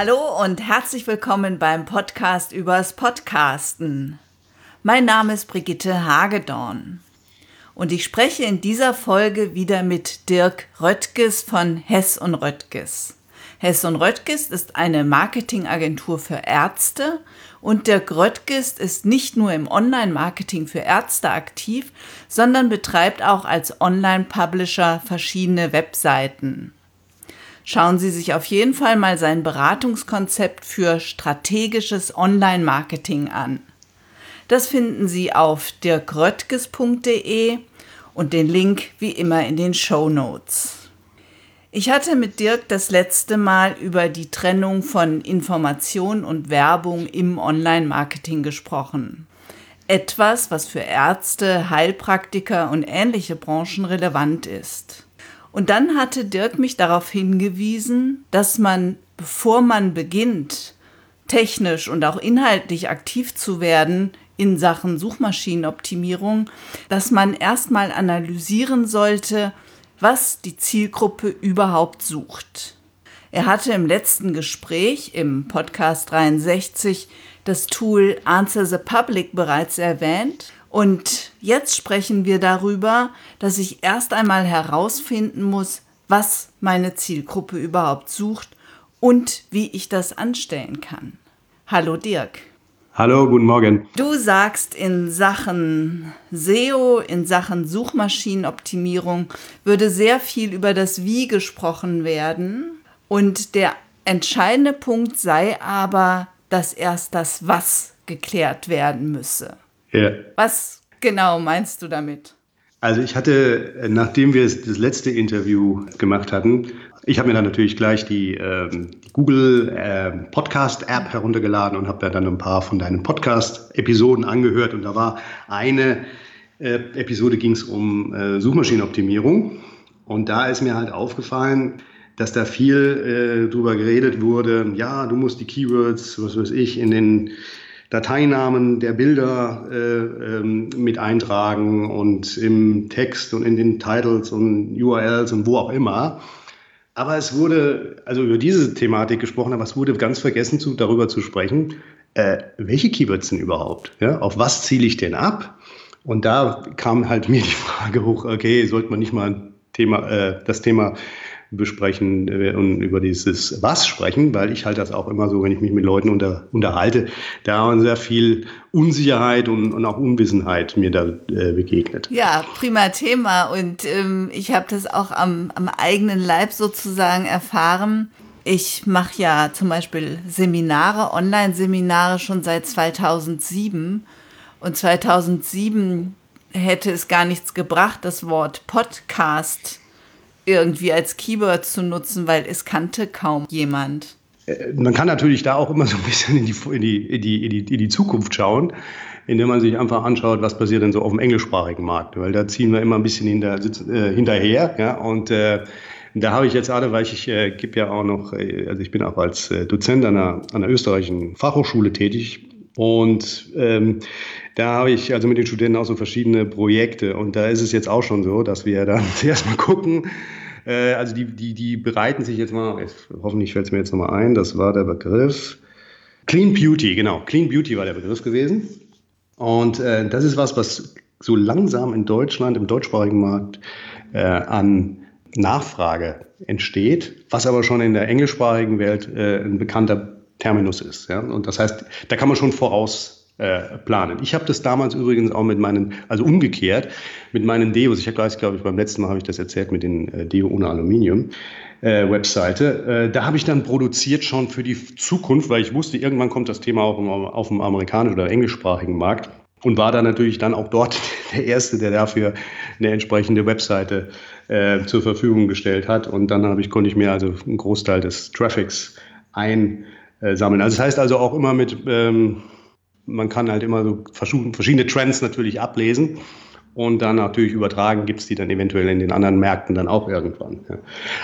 Hallo und herzlich willkommen beim Podcast übers Podcasten. Mein Name ist Brigitte Hagedorn und ich spreche in dieser Folge wieder mit Dirk Röttges von Hess und Röttges. Hess und Röttges ist eine Marketingagentur für Ärzte und Dirk Röttges ist nicht nur im Online-Marketing für Ärzte aktiv, sondern betreibt auch als Online-Publisher verschiedene Webseiten. Schauen Sie sich auf jeden Fall mal sein Beratungskonzept für strategisches Online-Marketing an. Das finden Sie auf dirkröttges.de und den Link wie immer in den Show Notes. Ich hatte mit Dirk das letzte Mal über die Trennung von Information und Werbung im Online-Marketing gesprochen. Etwas, was für Ärzte, Heilpraktiker und ähnliche Branchen relevant ist. Und dann hatte Dirk mich darauf hingewiesen, dass man, bevor man beginnt, technisch und auch inhaltlich aktiv zu werden, in Sachen Suchmaschinenoptimierung, dass man erstmal analysieren sollte, was die Zielgruppe überhaupt sucht. Er hatte im letzten Gespräch im Podcast 63 das Tool Answer the Public bereits erwähnt. Und jetzt sprechen wir darüber, dass ich erst einmal herausfinden muss, was meine Zielgruppe überhaupt sucht und wie ich das anstellen kann. Hallo Dirk. Hallo, guten Morgen. Du sagst, in Sachen SEO, in Sachen Suchmaschinenoptimierung würde sehr viel über das Wie gesprochen werden. Und der entscheidende Punkt sei aber, dass erst das Was geklärt werden müsse. Ja. Was genau meinst du damit? Also ich hatte, nachdem wir das letzte Interview gemacht hatten, ich habe mir dann natürlich gleich die, ähm, die Google äh, Podcast App heruntergeladen und habe da dann ein paar von deinen Podcast-Episoden angehört. Und da war eine äh, Episode ging es um äh, Suchmaschinenoptimierung. Und da ist mir halt aufgefallen, dass da viel äh, drüber geredet wurde. Ja, du musst die Keywords, was weiß ich, in den Dateinamen der Bilder äh, ähm, mit eintragen und im Text und in den Titles und URLs und wo auch immer. Aber es wurde, also über diese Thematik gesprochen, aber es wurde ganz vergessen, zu, darüber zu sprechen, äh, welche Keywords denn überhaupt? Ja? Auf was ziele ich denn ab? Und da kam halt mir die Frage hoch, okay, sollte man nicht mal Thema, äh, das Thema besprechen äh, und über dieses Was sprechen, weil ich halt das auch immer so, wenn ich mich mit Leuten unter, unterhalte, da sehr viel Unsicherheit und, und auch Unwissenheit mir da äh, begegnet. Ja, prima Thema und ähm, ich habe das auch am, am eigenen Leib sozusagen erfahren. Ich mache ja zum Beispiel Seminare, Online-Seminare schon seit 2007 und 2007 hätte es gar nichts gebracht, das Wort Podcast irgendwie als Keyword zu nutzen, weil es kannte kaum jemand. Äh, man kann natürlich da auch immer so ein bisschen in die, in die, in die, in die, in die Zukunft schauen, indem man sich einfach anschaut, was passiert denn so auf dem englischsprachigen Markt, weil da ziehen wir immer ein bisschen hinter, äh, hinterher. Ja? Und äh, da habe ich jetzt alle, weil ich, ich äh, gebe ja auch noch, äh, also ich bin auch als äh, Dozent an einer, an einer österreichischen Fachhochschule tätig und ähm, da habe ich also mit den Studenten auch so verschiedene Projekte. Und da ist es jetzt auch schon so, dass wir dann zuerst mal gucken, äh, also die, die, die bereiten sich jetzt mal, hoffentlich fällt es mir jetzt nochmal ein, das war der Begriff. Clean Beauty, genau. Clean Beauty war der Begriff gewesen. Und äh, das ist was, was so langsam in Deutschland, im deutschsprachigen Markt, äh, an Nachfrage entsteht, was aber schon in der englischsprachigen Welt äh, ein bekannter Terminus ist. Ja? Und das heißt, da kann man schon voraus äh, planen. Ich habe das damals übrigens auch mit meinen, also umgekehrt, mit meinen Deos. Ich habe gleich, glaube ich, beim letzten Mal habe ich das erzählt mit den äh, Deo ohne Aluminium. Äh, Webseite. Äh, da habe ich dann produziert schon für die Zukunft, weil ich wusste, irgendwann kommt das Thema auch im, auf dem amerikanischen oder englischsprachigen Markt und war da natürlich dann auch dort der Erste, der dafür eine entsprechende Webseite äh, zur Verfügung gestellt hat. Und dann ich, konnte ich mir also einen Großteil des Traffics ein äh, sammeln. Also das heißt also auch immer mit, ähm, man kann halt immer so verschiedene Trends natürlich ablesen und dann natürlich übertragen gibt es die dann eventuell in den anderen Märkten dann auch irgendwann. Ja.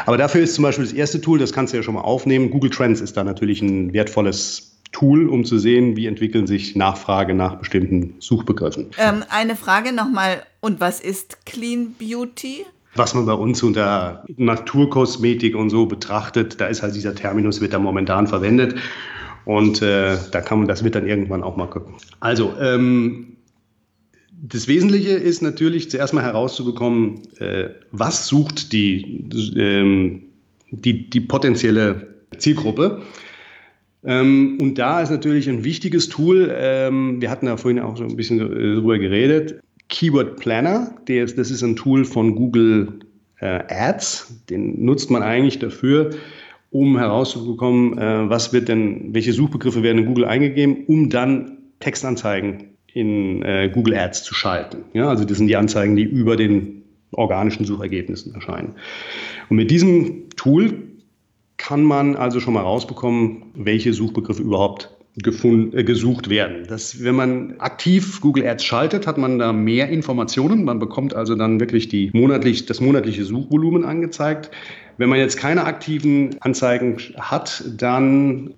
Aber dafür ist zum Beispiel das erste Tool, das kannst du ja schon mal aufnehmen. Google Trends ist da natürlich ein wertvolles Tool, um zu sehen, wie entwickeln sich Nachfrage nach bestimmten Suchbegriffen. Ähm, eine Frage nochmal, und was ist Clean Beauty? Was man bei uns unter Naturkosmetik und so betrachtet. Da ist halt dieser Terminus, wird da momentan verwendet. Und äh, da kann man, das wird dann irgendwann auch mal gucken. Also, ähm, das Wesentliche ist natürlich zuerst mal herauszubekommen, äh, was sucht die, ähm, die, die potenzielle Zielgruppe. Ähm, und da ist natürlich ein wichtiges Tool, ähm, wir hatten da vorhin auch so ein bisschen drüber geredet, Keyword Planner, das ist ein Tool von Google äh, Ads, den nutzt man eigentlich dafür, um herauszubekommen, äh, was wird denn, welche Suchbegriffe werden in Google eingegeben, um dann Textanzeigen in äh, Google Ads zu schalten. Ja, also das sind die Anzeigen, die über den organischen Suchergebnissen erscheinen. Und mit diesem Tool kann man also schon mal rausbekommen, welche Suchbegriffe überhaupt gefunden, äh, gesucht werden. Das, wenn man aktiv Google Ads schaltet, hat man da mehr Informationen. Man bekommt also dann wirklich die monatlich, das monatliche Suchvolumen angezeigt. Wenn man jetzt keine aktiven Anzeigen hat, dann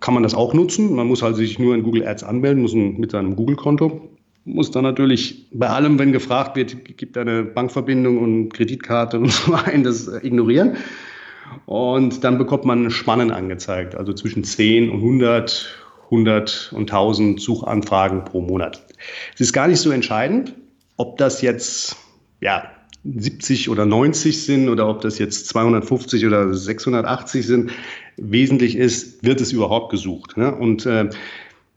kann man das auch nutzen. Man muss also sich nur in Google Ads anmelden, muss mit seinem Google-Konto. Muss dann natürlich bei allem, wenn gefragt wird, gibt eine Bankverbindung und Kreditkarte und so ein, das ignorieren. Und dann bekommt man Spannen angezeigt, also zwischen 10 und 100, 100 und 1000 Suchanfragen pro Monat. Es ist gar nicht so entscheidend, ob das jetzt ja, 70 oder 90 sind oder ob das jetzt 250 oder 680 sind. Wesentlich ist, wird es überhaupt gesucht. Ne? Und äh,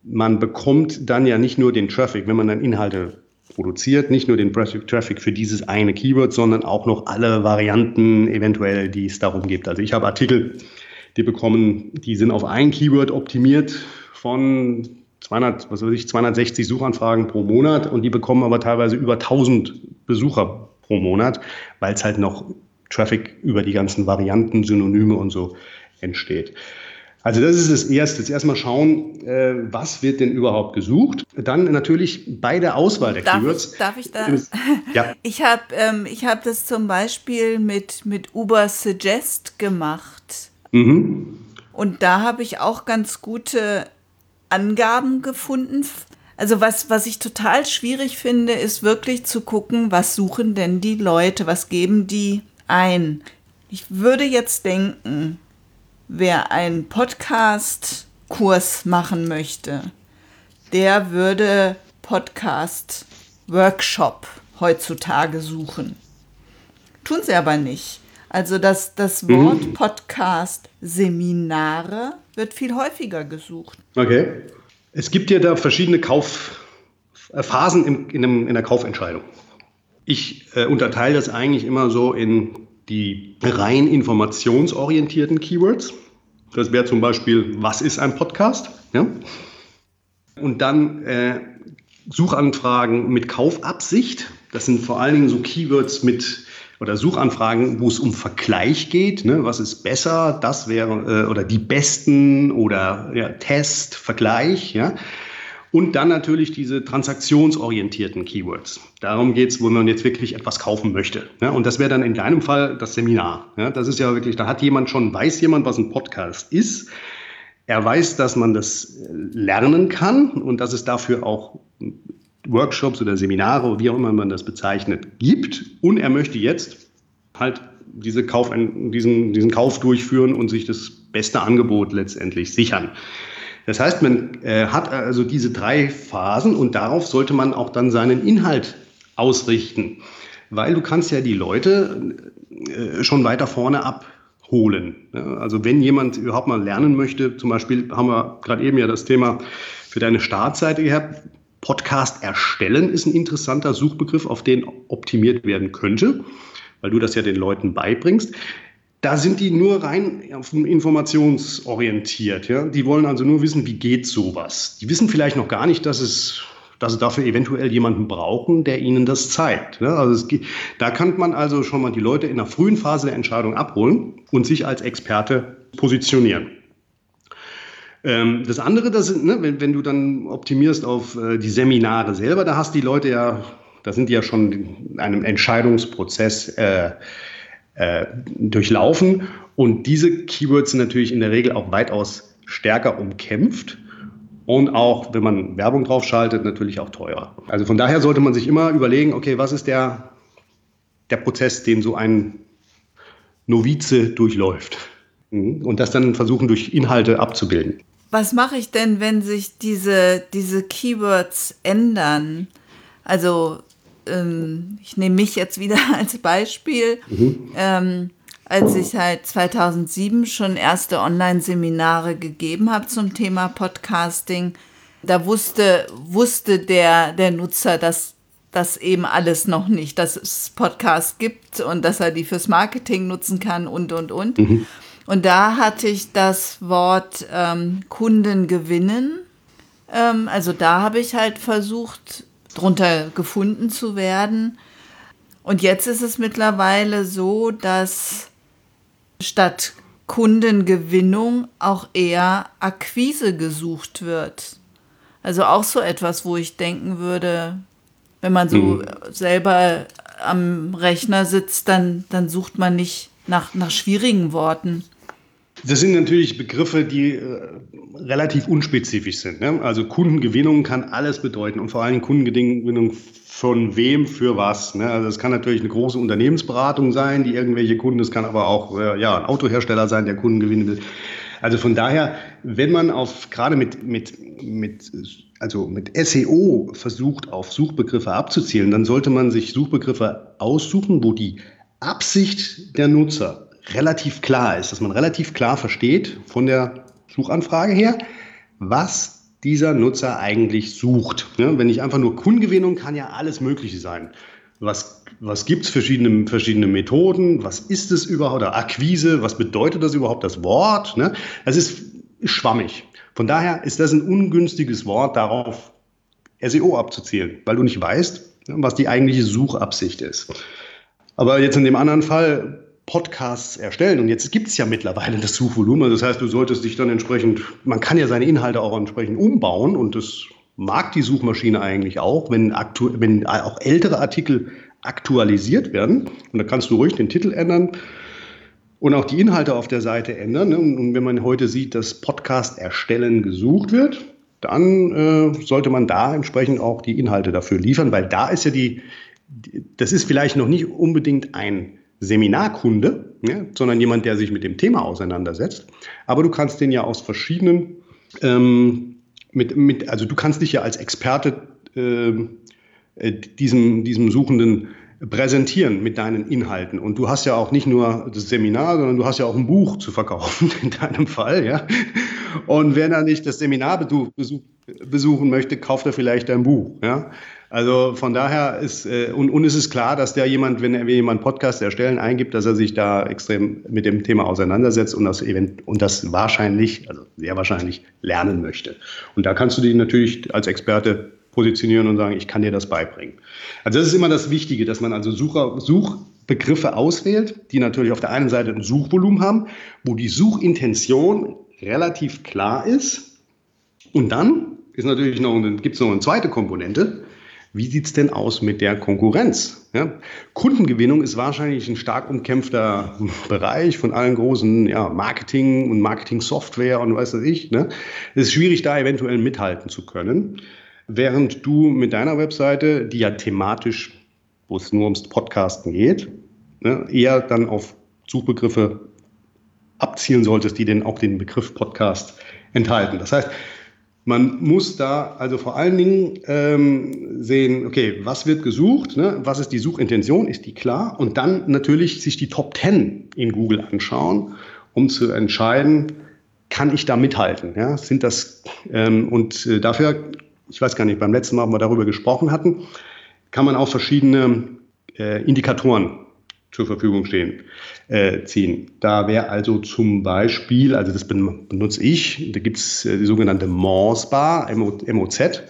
man bekommt dann ja nicht nur den Traffic, wenn man dann Inhalte produziert, nicht nur den Traffic für dieses eine Keyword, sondern auch noch alle Varianten eventuell, die es darum gibt. Also ich habe Artikel, die bekommen, die sind auf ein Keyword optimiert von 200, was weiß ich, 260 Suchanfragen pro Monat und die bekommen aber teilweise über 1000 Besucher pro Monat, weil es halt noch Traffic über die ganzen Varianten, Synonyme und so entsteht. Also das ist das Erste. Jetzt erstmal schauen, äh, was wird denn überhaupt gesucht. Dann natürlich bei der Auswahl der darf Keywords. Ich, darf ich da? Ja. Ich habe ähm, hab das zum Beispiel mit, mit Uber Suggest gemacht. Mhm. Und da habe ich auch ganz gute Angaben gefunden. Also was, was ich total schwierig finde, ist wirklich zu gucken, was suchen denn die Leute, was geben die ein. Ich würde jetzt denken, wer einen Podcast-Kurs machen möchte, der würde Podcast-Workshop heutzutage suchen. Tun sie aber nicht. Also das, das. Wort mhm. Podcast-Seminare wird viel häufiger gesucht. Okay. Es gibt ja da verschiedene Kaufphasen äh, in, in, einem, in der Kaufentscheidung. Ich äh, unterteile das eigentlich immer so in die rein informationsorientierten Keywords. Das wäre zum Beispiel, was ist ein Podcast? Ja? Und dann äh, Suchanfragen mit Kaufabsicht. Das sind vor allen Dingen so Keywords mit oder Suchanfragen, wo es um Vergleich geht. Ne? Was ist besser? Das wäre äh, oder die besten oder ja, Test, Vergleich. Ja? Und dann natürlich diese transaktionsorientierten Keywords. Darum geht es, wo man jetzt wirklich etwas kaufen möchte. Ja, und das wäre dann in deinem Fall das Seminar. Ja, das ist ja wirklich, da hat jemand schon, weiß jemand, was ein Podcast ist. Er weiß, dass man das lernen kann und dass es dafür auch Workshops oder Seminare, wie auch immer man das bezeichnet, gibt. Und er möchte jetzt halt diese Kauf, diesen, diesen Kauf durchführen und sich das beste Angebot letztendlich sichern. Das heißt, man äh, hat also diese drei Phasen und darauf sollte man auch dann seinen Inhalt ausrichten, weil du kannst ja die Leute äh, schon weiter vorne abholen. Also wenn jemand überhaupt mal lernen möchte, zum Beispiel haben wir gerade eben ja das Thema für deine Startseite gehabt, Podcast erstellen ist ein interessanter Suchbegriff, auf den optimiert werden könnte, weil du das ja den Leuten beibringst. Da sind die nur rein informationsorientiert. Ja? Die wollen also nur wissen, wie geht sowas. Die wissen vielleicht noch gar nicht, dass es dass sie dafür eventuell jemanden brauchen, der ihnen das zeigt. Ja, also es, da kann man also schon mal die Leute in der frühen Phase der Entscheidung abholen und sich als Experte positionieren. Ähm, das andere, das sind, ne, wenn, wenn, du dann optimierst auf äh, die Seminare selber, da hast die Leute ja, da sind die ja schon in einem Entscheidungsprozess äh, äh, durchlaufen. Und diese Keywords sind natürlich in der Regel auch weitaus stärker umkämpft und auch, wenn man Werbung drauf schaltet, natürlich auch teurer. Also von daher sollte man sich immer überlegen, okay, was ist der der Prozess, den so ein Novize durchläuft. Mhm. Und das dann versuchen, durch Inhalte abzubilden. Was mache ich denn, wenn sich diese, diese Keywords ändern? Also, ähm, ich nehme mich jetzt wieder als Beispiel. Mhm. Ähm, als ich halt 2007 schon erste Online-Seminare gegeben habe zum Thema Podcasting, da wusste, wusste der, der Nutzer, dass das eben alles noch nicht, dass es Podcasts gibt und dass er die fürs Marketing nutzen kann und, und, und. Mhm. Und da hatte ich das Wort ähm, Kunden gewinnen. Ähm, also da habe ich halt versucht, drunter gefunden zu werden. Und jetzt ist es mittlerweile so, dass statt Kundengewinnung auch eher Akquise gesucht wird. Also auch so etwas, wo ich denken würde, wenn man so mhm. selber am Rechner sitzt, dann, dann sucht man nicht nach, nach schwierigen Worten. Das sind natürlich Begriffe, die äh, relativ unspezifisch sind. Ne? Also Kundengewinnung kann alles bedeuten und vor allem Kundengewinnung von wem für was. Ne? Also es kann natürlich eine große Unternehmensberatung sein, die irgendwelche Kunden, es kann aber auch äh, ja, ein Autohersteller sein, der Kunden gewinnen will. Also von daher, wenn man auf gerade mit, mit, mit, also mit SEO versucht, auf Suchbegriffe abzuzielen, dann sollte man sich Suchbegriffe aussuchen, wo die Absicht der Nutzer relativ klar ist, dass man relativ klar versteht von der Suchanfrage her, was dieser Nutzer eigentlich sucht. Ja, wenn ich einfach nur Kundengewinnung, kann ja alles Mögliche sein. Was, was gibt es verschiedene, verschiedene Methoden? Was ist es überhaupt? Oder Akquise, was bedeutet das überhaupt, das Wort? Ne? Das ist schwammig. Von daher ist das ein ungünstiges Wort, darauf SEO abzuzielen, weil du nicht weißt, was die eigentliche Suchabsicht ist. Aber jetzt in dem anderen Fall Podcasts erstellen. Und jetzt gibt es ja mittlerweile das Suchvolumen. Also das heißt, du solltest dich dann entsprechend, man kann ja seine Inhalte auch entsprechend umbauen und das mag die Suchmaschine eigentlich auch, wenn, aktu wenn auch ältere Artikel aktualisiert werden. Und da kannst du ruhig den Titel ändern und auch die Inhalte auf der Seite ändern. Ne? Und wenn man heute sieht, dass Podcast erstellen gesucht wird, dann äh, sollte man da entsprechend auch die Inhalte dafür liefern, weil da ist ja die, das ist vielleicht noch nicht unbedingt ein Seminarkunde, ja, sondern jemand, der sich mit dem Thema auseinandersetzt. Aber du kannst den ja aus verschiedenen, ähm, mit, mit, also du kannst dich ja als Experte ähm, äh, diesem, diesem Suchenden präsentieren mit deinen Inhalten. Und du hast ja auch nicht nur das Seminar, sondern du hast ja auch ein Buch zu verkaufen in deinem Fall, ja. Und wenn er nicht das Seminar besuchen möchte, kauft er vielleicht dein Buch, ja. Also von daher ist, äh, und, und es ist klar, dass der jemand, wenn er jemand Podcast erstellen eingibt, dass er sich da extrem mit dem Thema auseinandersetzt und das, event und das wahrscheinlich, also sehr wahrscheinlich lernen möchte. Und da kannst du dich natürlich als Experte positionieren und sagen, ich kann dir das beibringen. Also das ist immer das Wichtige, dass man also Sucher, Suchbegriffe auswählt, die natürlich auf der einen Seite ein Suchvolumen haben, wo die Suchintention relativ klar ist. Und dann ist natürlich noch, gibt es noch eine zweite Komponente, wie sieht es denn aus mit der Konkurrenz? Ja? Kundengewinnung ist wahrscheinlich ein stark umkämpfter Bereich von allen großen ja, Marketing und Marketing-Software und weiß was ich. Ne? Es ist schwierig, da eventuell mithalten zu können. Während du mit deiner Webseite, die ja thematisch, wo es nur ums Podcasten geht, ne, eher dann auf Suchbegriffe abzielen solltest, die denn auch den Begriff Podcast enthalten. Das heißt, man muss da also vor allen Dingen ähm, sehen, okay, was wird gesucht, ne? was ist die Suchintention, ist die klar? Und dann natürlich sich die Top 10 in Google anschauen, um zu entscheiden, kann ich da mithalten? Ja? Sind das, ähm, und äh, dafür, ich weiß gar nicht, beim letzten Mal, wo wir darüber gesprochen hatten, kann man auch verschiedene äh, Indikatoren zur Verfügung stehen, äh, ziehen. Da wäre also zum Beispiel, also das benutze ich, da gibt es äh, die sogenannte MOZ-Bar, MOZ,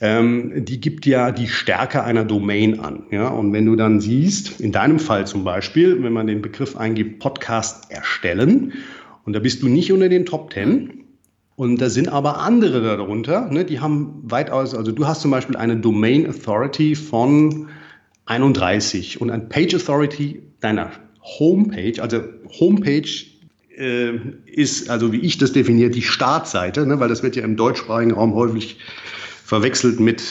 ähm, die gibt ja die Stärke einer Domain an. Ja? Und wenn du dann siehst, in deinem Fall zum Beispiel, wenn man den Begriff eingibt, Podcast erstellen, und da bist du nicht unter den Top 10, und da sind aber andere darunter, ne, die haben weitaus, also du hast zum Beispiel eine Domain Authority von 31 und ein Page Authority deiner Homepage, also Homepage äh, ist, also wie ich das definiere, die Startseite, ne, weil das wird ja im deutschsprachigen Raum häufig verwechselt mit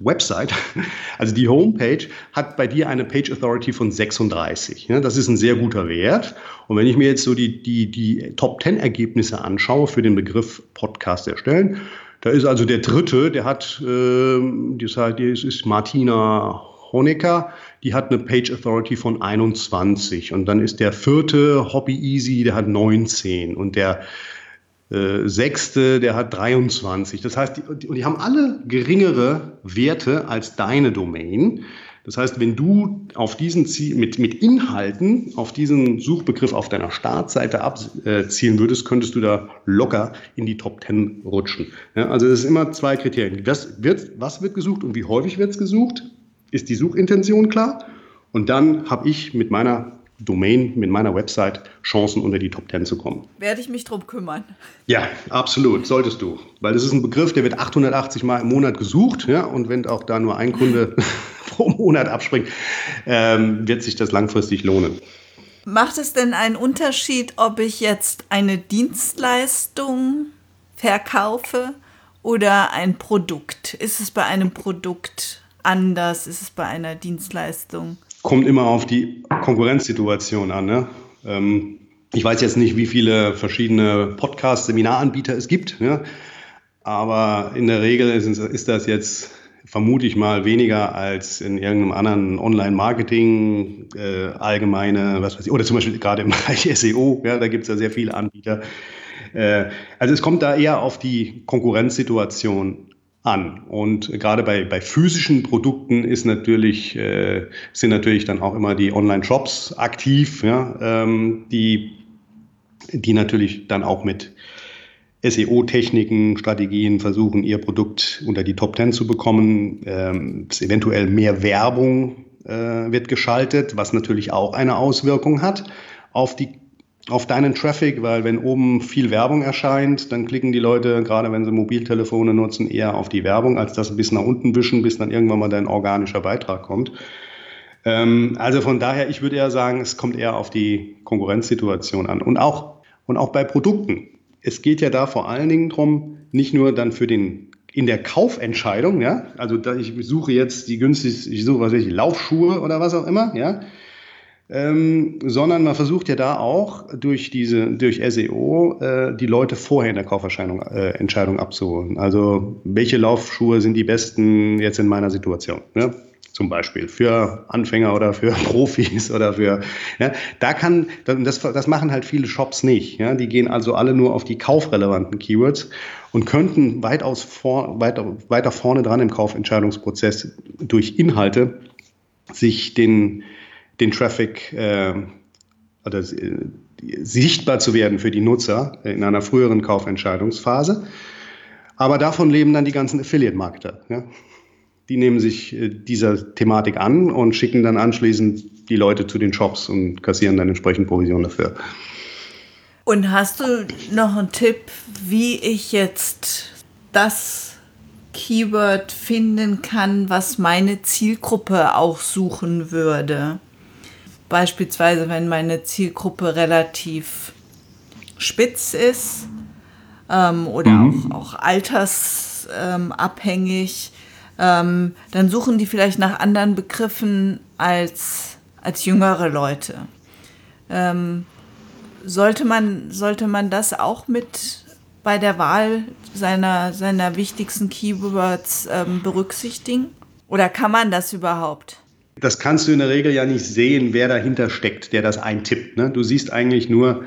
Website, also die Homepage, hat bei dir eine Page Authority von 36. Ja, das ist ein sehr guter Wert. Und wenn ich mir jetzt so die, die, die Top 10 Ergebnisse anschaue für den Begriff Podcast erstellen, da ist also der dritte, der hat, äh, das ist Martina Honecker, die hat eine Page Authority von 21. Und dann ist der vierte Hobby Easy, der hat 19. Und der äh, sechste, der hat 23. Das heißt, die, die haben alle geringere Werte als deine Domain. Das heißt, wenn du auf diesen Ziel, mit, mit Inhalten auf diesen Suchbegriff auf deiner Startseite abzielen würdest, könntest du da locker in die Top 10 rutschen. Ja, also es ist immer zwei Kriterien. Das wird, was wird gesucht und wie häufig wird es gesucht? Ist die Suchintention klar? Und dann habe ich mit meiner Domain, mit meiner Website Chancen unter die Top 10 zu kommen. Werde ich mich drum kümmern. Ja, absolut, solltest du. Weil das ist ein Begriff, der wird 880 Mal im Monat gesucht. Ja, und wenn auch da nur ein Kunde pro Monat abspringt, ähm, wird sich das langfristig lohnen. Macht es denn einen Unterschied, ob ich jetzt eine Dienstleistung verkaufe oder ein Produkt? Ist es bei einem Produkt anders? Ist es bei einer Dienstleistung? kommt immer auf die Konkurrenzsituation an. Ne? Ähm, ich weiß jetzt nicht, wie viele verschiedene Podcast-Seminaranbieter es gibt, ja? aber in der Regel ist, ist das jetzt vermute ich mal weniger als in irgendeinem anderen Online-Marketing, äh, allgemeine, was weiß ich, oder zum Beispiel gerade im Bereich SEO, ja, da gibt es ja sehr viele Anbieter. Äh, also es kommt da eher auf die Konkurrenzsituation an. Und gerade bei, bei physischen Produkten ist natürlich, äh, sind natürlich dann auch immer die Online-Shops aktiv, ja, ähm, die, die natürlich dann auch mit SEO-Techniken, Strategien versuchen, ihr Produkt unter die Top 10 zu bekommen. Ähm, eventuell mehr Werbung äh, wird geschaltet, was natürlich auch eine Auswirkung hat auf die auf deinen Traffic, weil wenn oben viel Werbung erscheint, dann klicken die Leute, gerade wenn sie Mobiltelefone nutzen, eher auf die Werbung, als das bis nach unten wischen, bis dann irgendwann mal dein organischer Beitrag kommt. Ähm, also von daher, ich würde eher sagen, es kommt eher auf die Konkurrenzsituation an. Und auch, und auch bei Produkten. Es geht ja da vor allen Dingen drum, nicht nur dann für den in der Kaufentscheidung, ja, also ich suche jetzt die günstigste, ich suche was weiß ich, Laufschuhe oder was auch immer, ja, ähm, sondern man versucht ja da auch durch diese durch SEO äh, die Leute vorher in der Kaufentscheidung äh, Entscheidung abzuholen. Also welche Laufschuhe sind die besten jetzt in meiner Situation? Ne? Zum Beispiel für Anfänger oder für Profis oder für ja, da kann das, das machen halt viele Shops nicht. Ja? Die gehen also alle nur auf die kaufrelevanten Keywords und könnten weitaus vor, weiter, weiter vorne dran im Kaufentscheidungsprozess durch Inhalte sich den den Traffic äh, oder äh, sichtbar zu werden für die Nutzer in einer früheren Kaufentscheidungsphase. Aber davon leben dann die ganzen Affiliate-Marketer. Ja? Die nehmen sich äh, dieser Thematik an und schicken dann anschließend die Leute zu den Shops und kassieren dann entsprechend Provision dafür. Und hast du noch einen Tipp, wie ich jetzt das Keyword finden kann, was meine Zielgruppe auch suchen würde? Beispielsweise, wenn meine Zielgruppe relativ spitz ist ähm, oder mhm. auch, auch altersabhängig, ähm, dann suchen die vielleicht nach anderen Begriffen als, als jüngere Leute. Ähm, sollte, man, sollte man das auch mit bei der Wahl seiner, seiner wichtigsten Keywords ähm, berücksichtigen? Oder kann man das überhaupt? Das kannst du in der Regel ja nicht sehen, wer dahinter steckt, der das eintippt. Ne? Du siehst eigentlich nur,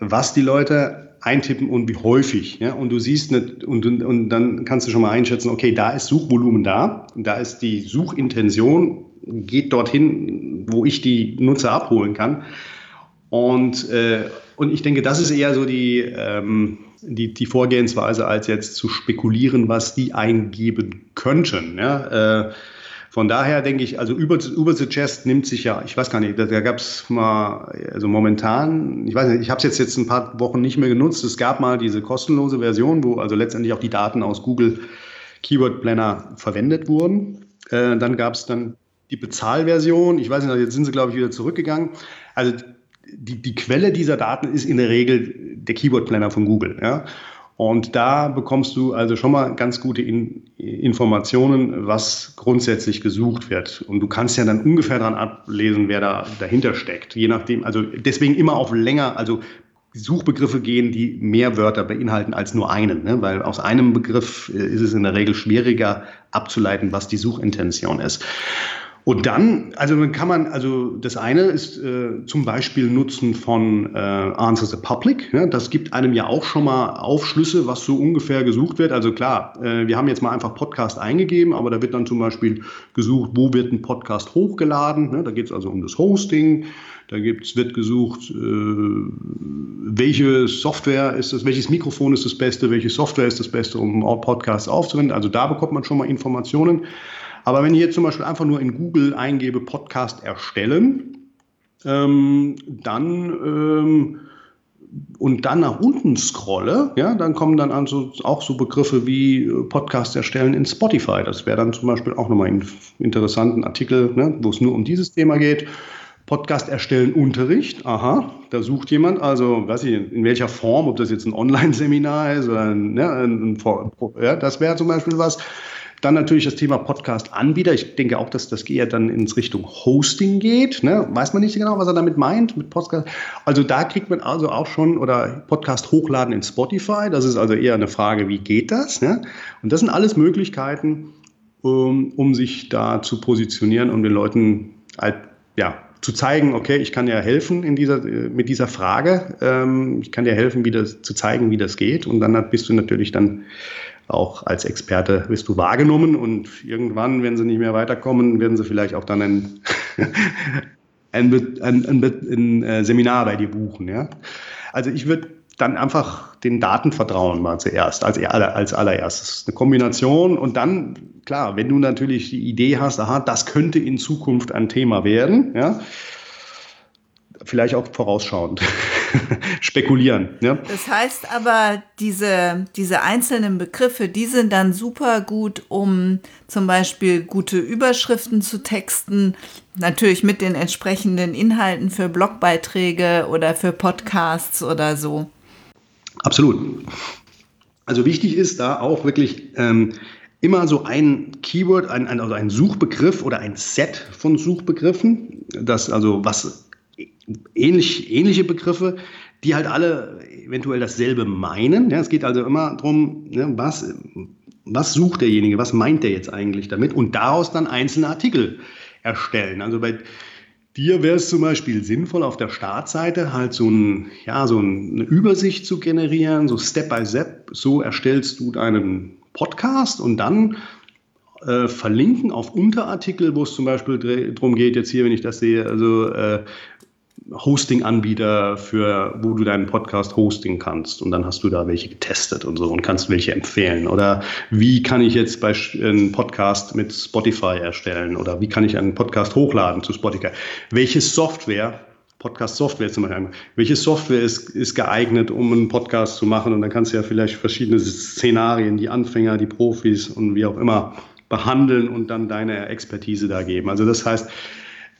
was die Leute eintippen und wie häufig. Ja? Und du siehst nicht, und, und, und dann kannst du schon mal einschätzen, okay, da ist Suchvolumen da, da ist die Suchintention, geht dorthin, wo ich die Nutzer abholen kann. Und, äh, und ich denke, das ist eher so die, ähm, die, die Vorgehensweise, als jetzt zu spekulieren, was die eingeben könnten. Ja? Äh, von daher denke ich, also Uber, Uber Suggest nimmt sich ja, ich weiß gar nicht, da, da gab es mal, also momentan, ich weiß nicht, ich habe es jetzt, jetzt ein paar Wochen nicht mehr genutzt. Es gab mal diese kostenlose Version, wo also letztendlich auch die Daten aus Google Keyword Planner verwendet wurden. Äh, dann gab es dann die Bezahlversion. Ich weiß nicht, jetzt sind sie, glaube ich, wieder zurückgegangen. Also die, die Quelle dieser Daten ist in der Regel der Keyword Planner von Google. Ja? Und da bekommst du also schon mal ganz gute In Informationen, was grundsätzlich gesucht wird. Und du kannst ja dann ungefähr daran ablesen, wer da dahinter steckt. Je nachdem, also deswegen immer auf länger, also Suchbegriffe gehen, die mehr Wörter beinhalten als nur einen, ne? weil aus einem Begriff äh, ist es in der Regel schwieriger abzuleiten, was die Suchintention ist. Und dann, also dann kann man, also das eine ist äh, zum Beispiel Nutzen von äh, Answer the Public. Ja, das gibt einem ja auch schon mal Aufschlüsse, was so ungefähr gesucht wird. Also klar, äh, wir haben jetzt mal einfach Podcast eingegeben, aber da wird dann zum Beispiel gesucht, wo wird ein Podcast hochgeladen. Ne? Da geht es also um das Hosting. Da gibt's, wird gesucht, äh, welche Software ist das, welches Mikrofon ist das Beste, welche Software ist das Beste, um Podcasts aufzuwenden. Also da bekommt man schon mal Informationen. Aber wenn ich jetzt zum Beispiel einfach nur in Google eingebe, Podcast erstellen, ähm, dann ähm, und dann nach unten scrolle, ja, dann kommen dann also auch so Begriffe wie äh, Podcast erstellen in Spotify. Das wäre dann zum Beispiel auch nochmal ein interessanten Artikel, ne, wo es nur um dieses Thema geht. Podcast erstellen Unterricht, aha, da sucht jemand, also weiß ich, in welcher Form, ob das jetzt ein Online-Seminar ist oder ein, ne, ein, ein ja, das wäre zum Beispiel was. Dann natürlich das Thema Podcast-Anbieter. Ich denke auch, dass das eher dann ins Richtung Hosting geht. Ne? Weiß man nicht genau, was er damit meint mit Podcast. Also da kriegt man also auch schon oder Podcast hochladen in Spotify. Das ist also eher eine Frage, wie geht das? Ne? Und das sind alles Möglichkeiten, um, um sich da zu positionieren, um den Leuten halt, ja, zu zeigen, okay, ich kann dir helfen in dieser, mit dieser Frage. Ähm, ich kann dir helfen, wie das, zu zeigen, wie das geht. Und dann bist du natürlich dann auch als Experte wirst du wahrgenommen und irgendwann, wenn sie nicht mehr weiterkommen, werden sie vielleicht auch dann ein, ein, ein, ein, äh, Seminar bei dir buchen. Ja? Also ich würde dann einfach den Daten vertrauen mal zuerst, als, als allererstes. Eine Kombination und dann, klar, wenn du natürlich die Idee hast, aha, das könnte in Zukunft ein Thema werden, ja, vielleicht auch vorausschauend spekulieren. Ja? Das heißt aber, diese, diese einzelnen Begriffe, die sind dann super gut, um zum Beispiel gute Überschriften zu texten, natürlich mit den entsprechenden Inhalten für Blogbeiträge oder für Podcasts oder so. Absolut. Also wichtig ist da auch wirklich ähm, immer so ein Keyword, ein, ein, also ein Suchbegriff oder ein Set von Suchbegriffen, das also was ähnlich, ähnliche Begriffe, die halt alle eventuell dasselbe meinen. Ja, es geht also immer darum, ne, was, was sucht derjenige, was meint der jetzt eigentlich damit und daraus dann einzelne Artikel erstellen. Also bei dir wäre es zum Beispiel sinnvoll, auf der Startseite halt so, ein, ja, so eine Übersicht zu generieren, so Step by Step. So erstellst du deinen Podcast und dann äh, verlinken auf Unterartikel, wo es zum Beispiel darum geht, jetzt hier, wenn ich das sehe, also äh, Hosting-Anbieter für, wo du deinen Podcast hosting kannst und dann hast du da welche getestet und so und kannst welche empfehlen. Oder wie kann ich jetzt bei einen Podcast mit Spotify erstellen oder wie kann ich einen Podcast hochladen zu Spotify? Welche Software Podcast-Software zum Beispiel. Welche Software ist, ist geeignet, um einen Podcast zu machen? Und dann kannst du ja vielleicht verschiedene Szenarien, die Anfänger, die Profis und wie auch immer behandeln und dann deine Expertise da geben. Also das heißt,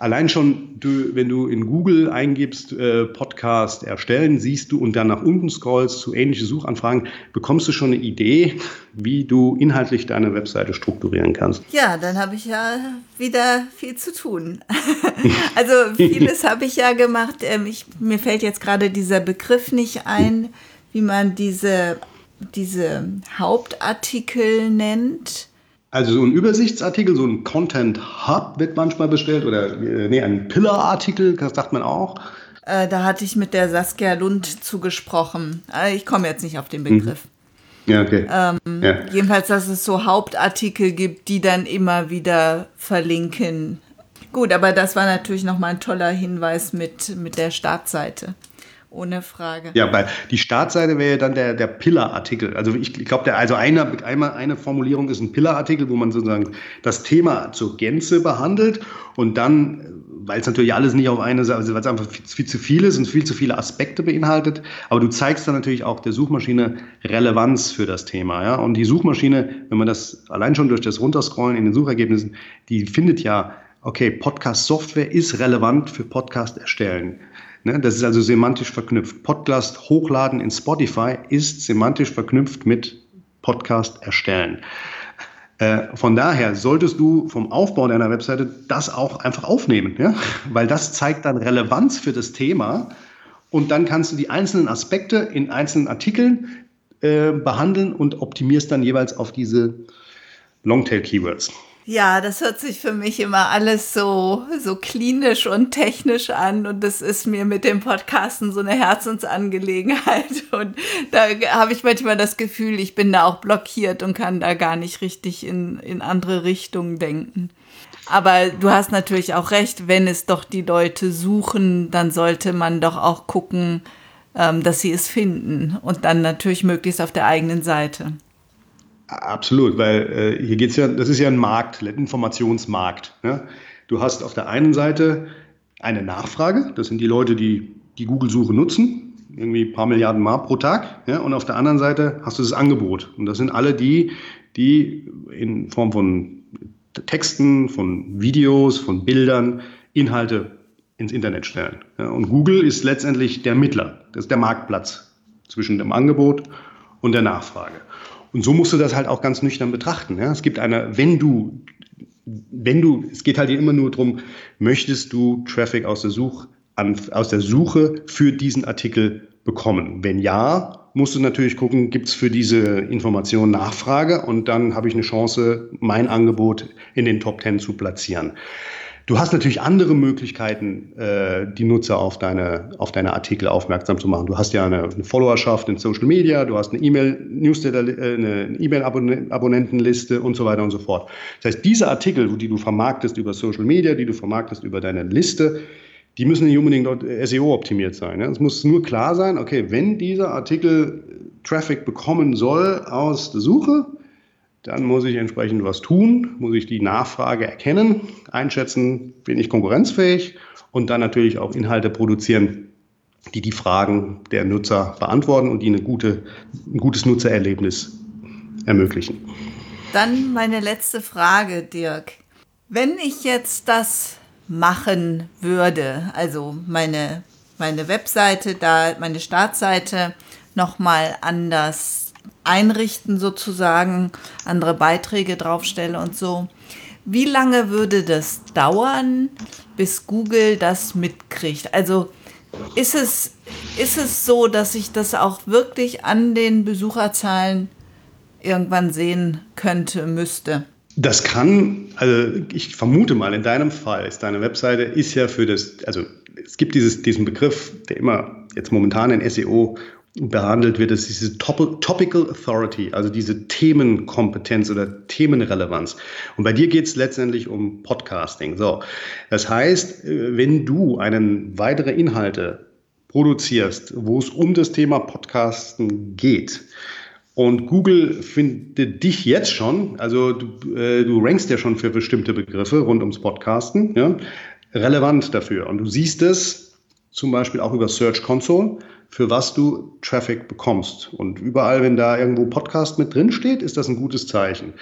Allein schon, du, wenn du in Google eingibst, äh, Podcast erstellen, siehst du und dann nach unten scrollst zu ähnliche Suchanfragen, bekommst du schon eine Idee, wie du inhaltlich deine Webseite strukturieren kannst. Ja, dann habe ich ja wieder viel zu tun. also vieles habe ich ja gemacht. Ähm, ich, mir fällt jetzt gerade dieser Begriff nicht ein, wie man diese, diese Hauptartikel nennt. Also so ein Übersichtsartikel, so ein Content Hub wird manchmal bestellt oder äh, nee, ein Pillar-Artikel, das sagt man auch. Äh, da hatte ich mit der Saskia Lund zugesprochen. Äh, ich komme jetzt nicht auf den Begriff. Mhm. Ja, okay. Ähm, ja. Jedenfalls, dass es so Hauptartikel gibt, die dann immer wieder verlinken. Gut, aber das war natürlich nochmal ein toller Hinweis mit, mit der Startseite. Ohne Frage. Ja, weil die Startseite wäre ja dann der, der Pillar-Artikel. Also ich, glaube, also eine, eine Formulierung ist ein Pillar-Artikel, wo man sozusagen das Thema zur Gänze behandelt und dann, weil es natürlich alles nicht auf eine Seite, also weil es einfach viel, zu viel ist und viel zu viele Aspekte beinhaltet, aber du zeigst dann natürlich auch der Suchmaschine Relevanz für das Thema. Ja? Und die Suchmaschine, wenn man das allein schon durch das Runterscrollen in den Suchergebnissen, die findet ja, okay, Podcast-Software ist relevant für Podcast erstellen? Das ist also semantisch verknüpft. Podcast hochladen in Spotify ist semantisch verknüpft mit Podcast erstellen. Äh, von daher solltest du vom Aufbau deiner Webseite das auch einfach aufnehmen, ja? weil das zeigt dann Relevanz für das Thema und dann kannst du die einzelnen Aspekte in einzelnen Artikeln äh, behandeln und optimierst dann jeweils auf diese Longtail-Keywords. Ja, das hört sich für mich immer alles so, so klinisch und technisch an und das ist mir mit dem Podcasten so eine Herzensangelegenheit und da habe ich manchmal das Gefühl, ich bin da auch blockiert und kann da gar nicht richtig in, in andere Richtungen denken. Aber du hast natürlich auch recht, wenn es doch die Leute suchen, dann sollte man doch auch gucken, ähm, dass sie es finden und dann natürlich möglichst auf der eigenen Seite. Absolut, weil äh, hier geht es ja, das ist ja ein Markt, ein Informationsmarkt. Ne? Du hast auf der einen Seite eine Nachfrage, das sind die Leute, die die Google-Suche nutzen, irgendwie ein paar Milliarden Mal pro Tag. Ja? Und auf der anderen Seite hast du das Angebot. Und das sind alle die, die in Form von Texten, von Videos, von Bildern Inhalte ins Internet stellen. Ja? Und Google ist letztendlich der Mittler, das ist der Marktplatz zwischen dem Angebot und der Nachfrage. Und so musst du das halt auch ganz nüchtern betrachten. Ja? Es gibt eine, wenn du, wenn du, es geht halt immer nur darum, möchtest du Traffic aus der, Such, an, aus der Suche für diesen Artikel bekommen? Wenn ja, musst du natürlich gucken, gibt es für diese Information Nachfrage und dann habe ich eine Chance, mein Angebot in den Top 10 zu platzieren. Du hast natürlich andere Möglichkeiten, äh, die Nutzer auf deine, auf deine Artikel aufmerksam zu machen. Du hast ja eine, eine Followerschaft in Social Media, du hast eine E-Mail-Newsletter, äh, eine E-Mail-Abonnentenliste und so weiter und so fort. Das heißt, diese Artikel, die du vermarktest über Social Media, die du vermarktest über deine Liste, die müssen nicht unbedingt dort SEO optimiert sein. Es muss nur klar sein, okay, wenn dieser Artikel Traffic bekommen soll aus der Suche, dann muss ich entsprechend was tun, muss ich die Nachfrage erkennen, einschätzen, bin ich konkurrenzfähig und dann natürlich auch Inhalte produzieren, die die Fragen der Nutzer beantworten und die eine gute, ein gutes Nutzererlebnis ermöglichen. Dann meine letzte Frage, Dirk. Wenn ich jetzt das machen würde, also meine, meine Webseite da, meine Startseite nochmal anders einrichten sozusagen, andere Beiträge draufstelle und so. Wie lange würde das dauern, bis Google das mitkriegt? Also ist es, ist es so, dass ich das auch wirklich an den Besucherzahlen irgendwann sehen könnte, müsste? Das kann, also ich vermute mal, in deinem Fall ist deine Webseite ist ja für das, also es gibt dieses, diesen Begriff, der immer jetzt momentan in SEO behandelt wird, ist diese Topical Authority, also diese Themenkompetenz oder Themenrelevanz. Und bei dir geht es letztendlich um Podcasting. So, das heißt, äh, wenn du einen weitere Inhalte produzierst, wo es um das Thema Podcasten geht, und Google findet dich jetzt schon, also du, äh, du rankst ja schon für bestimmte Begriffe rund ums Podcasten, ja, relevant dafür. Und du siehst es zum Beispiel auch über Search Console für was du Traffic bekommst. Und überall, wenn da irgendwo Podcast mit drin steht, ist das ein gutes Zeichen.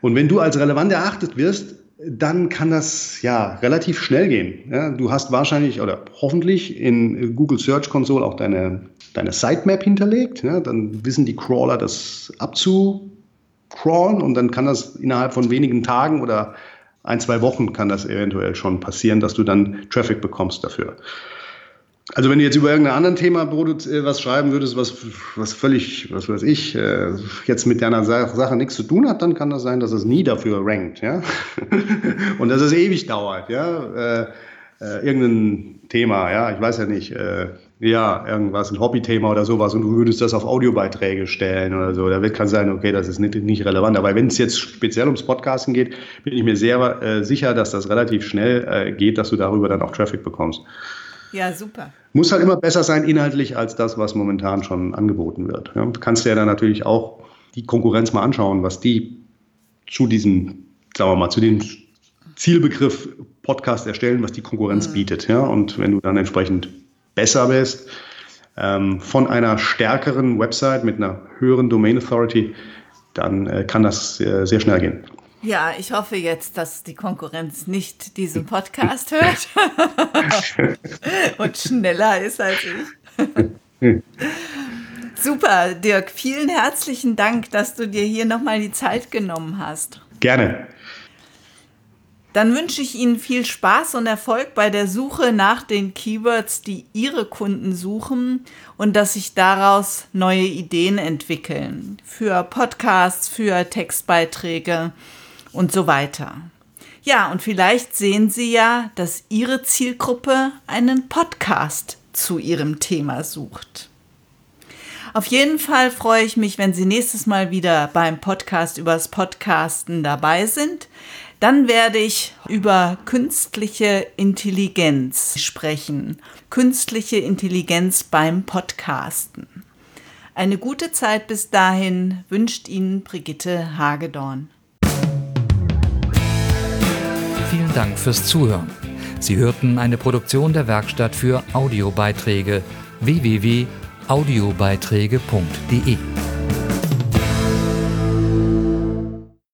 Und wenn du als relevant erachtet wirst, dann kann das ja relativ schnell gehen. Ja, du hast wahrscheinlich oder hoffentlich in Google Search Console auch deine, deine Sitemap hinterlegt. Ja, dann wissen die Crawler das abzucrawlen und dann kann das innerhalb von wenigen Tagen oder ein, zwei Wochen kann das eventuell schon passieren, dass du dann Traffic bekommst dafür. Also wenn du jetzt über irgendein anderes Thema äh, was schreiben würdest, was, was völlig, was weiß ich, äh, jetzt mit deiner Sache nichts zu tun hat, dann kann das sein, dass es nie dafür rankt, ja. Und dass es ewig dauert, ja. Äh, irgendein Thema, ja, ich weiß ja nicht, ja, irgendwas, ein Hobbythema oder sowas und du würdest das auf Audiobeiträge stellen oder so, da wird kann sein, okay, das ist nicht, nicht relevant. Aber wenn es jetzt speziell ums Podcasten geht, bin ich mir sehr sicher, dass das relativ schnell geht, dass du darüber dann auch Traffic bekommst. Ja, super. Muss halt immer besser sein inhaltlich als das, was momentan schon angeboten wird. Ja, du kannst ja dann natürlich auch die Konkurrenz mal anschauen, was die zu diesem, sagen wir mal, zu dem Zielbegriff Podcast erstellen, was die Konkurrenz mhm. bietet. Ja, und wenn du dann entsprechend besser bist, ähm, von einer stärkeren Website mit einer höheren Domain Authority, dann äh, kann das äh, sehr schnell gehen. Ja, ich hoffe jetzt, dass die Konkurrenz nicht diesen Podcast hört und schneller ist als ich. Super, Dirk, vielen herzlichen Dank, dass du dir hier nochmal die Zeit genommen hast. Gerne. Dann wünsche ich Ihnen viel Spaß und Erfolg bei der Suche nach den Keywords, die Ihre Kunden suchen und dass sich daraus neue Ideen entwickeln für Podcasts, für Textbeiträge und so weiter. Ja, und vielleicht sehen Sie ja, dass Ihre Zielgruppe einen Podcast zu Ihrem Thema sucht. Auf jeden Fall freue ich mich, wenn Sie nächstes Mal wieder beim Podcast übers Podcasten dabei sind. Dann werde ich über künstliche Intelligenz sprechen. Künstliche Intelligenz beim Podcasten. Eine gute Zeit bis dahin wünscht Ihnen Brigitte Hagedorn. Dank fürs Zuhören. Sie hörten eine Produktion der Werkstatt für Audiobeiträge www.audiobeiträge.de